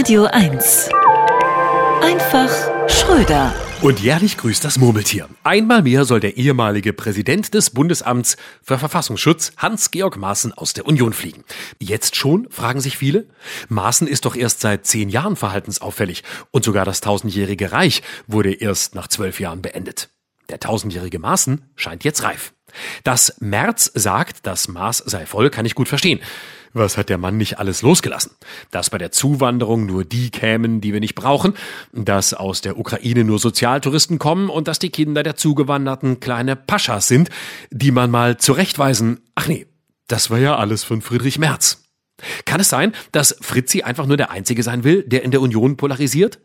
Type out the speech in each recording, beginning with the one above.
Radio 1. Einfach Schröder. Und jährlich grüßt das Murmeltier. Einmal mehr soll der ehemalige Präsident des Bundesamts für Verfassungsschutz Hans-Georg Maaßen aus der Union fliegen. Jetzt schon, fragen sich viele? Maaßen ist doch erst seit zehn Jahren verhaltensauffällig und sogar das tausendjährige Reich wurde erst nach zwölf Jahren beendet. Der tausendjährige Maaßen scheint jetzt reif. Dass Merz sagt, das Maß sei voll, kann ich gut verstehen. Was hat der Mann nicht alles losgelassen? Dass bei der Zuwanderung nur die kämen, die wir nicht brauchen, dass aus der Ukraine nur Sozialtouristen kommen und dass die Kinder der Zugewanderten kleine Paschas sind, die man mal zurechtweisen. Ach nee, das war ja alles von Friedrich Merz. Kann es sein, dass Fritzi einfach nur der Einzige sein will, der in der Union polarisiert?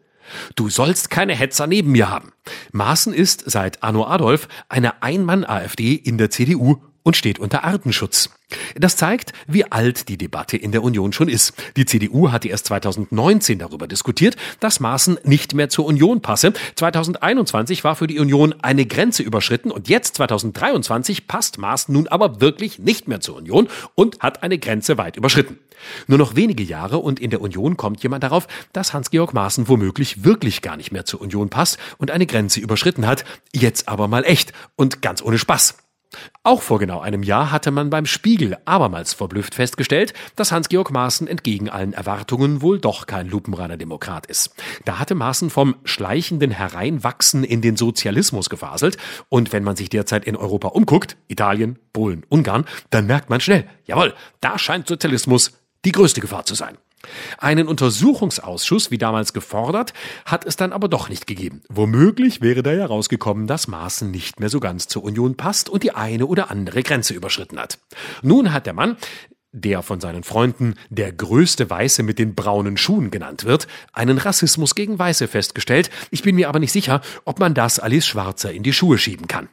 Du sollst keine Hetzer neben mir haben. Maaßen ist seit Anno Adolf eine Einmann-AfD in der CDU und steht unter Artenschutz. Das zeigt, wie alt die Debatte in der Union schon ist. Die CDU hatte erst 2019 darüber diskutiert, dass Maaßen nicht mehr zur Union passe. 2021 war für die Union eine Grenze überschritten und jetzt 2023 passt Maaßen nun aber wirklich nicht mehr zur Union und hat eine Grenze weit überschritten. Nur noch wenige Jahre und in der Union kommt jemand darauf, dass Hans-Georg Maaßen womöglich wirklich gar nicht mehr zur Union passt und eine Grenze überschritten hat. Jetzt aber mal echt und ganz ohne Spaß. Auch vor genau einem Jahr hatte man beim Spiegel abermals verblüfft festgestellt, dass Hans-Georg Maaßen entgegen allen Erwartungen wohl doch kein lupenreiner Demokrat ist. Da hatte Maaßen vom schleichenden Hereinwachsen in den Sozialismus gefaselt und wenn man sich derzeit in Europa umguckt, Italien, Polen, Ungarn, dann merkt man schnell, jawohl, da scheint Sozialismus die größte Gefahr zu sein. Einen Untersuchungsausschuss, wie damals gefordert, hat es dann aber doch nicht gegeben. Womöglich wäre da ja rausgekommen, dass Maaßen nicht mehr so ganz zur Union passt und die eine oder andere Grenze überschritten hat. Nun hat der Mann, der von seinen Freunden der größte Weiße mit den braunen Schuhen genannt wird, einen Rassismus gegen Weiße festgestellt. Ich bin mir aber nicht sicher, ob man das Alice Schwarzer in die Schuhe schieben kann.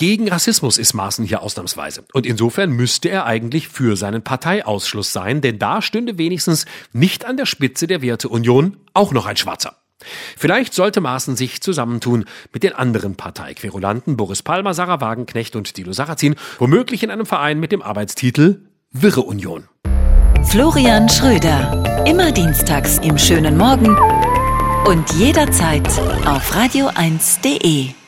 Gegen Rassismus ist Maaßen hier ausnahmsweise. Und insofern müsste er eigentlich für seinen Parteiausschluss sein, denn da stünde wenigstens nicht an der Spitze der Werteunion auch noch ein Schwarzer. Vielleicht sollte Maaßen sich zusammentun mit den anderen Parteiquerulanten Boris Palmer, Sarah Wagenknecht und Dilo Sarrazin, womöglich in einem Verein mit dem Arbeitstitel Wirre Union. Florian Schröder. Immer dienstags im schönen Morgen und jederzeit auf radio1.de.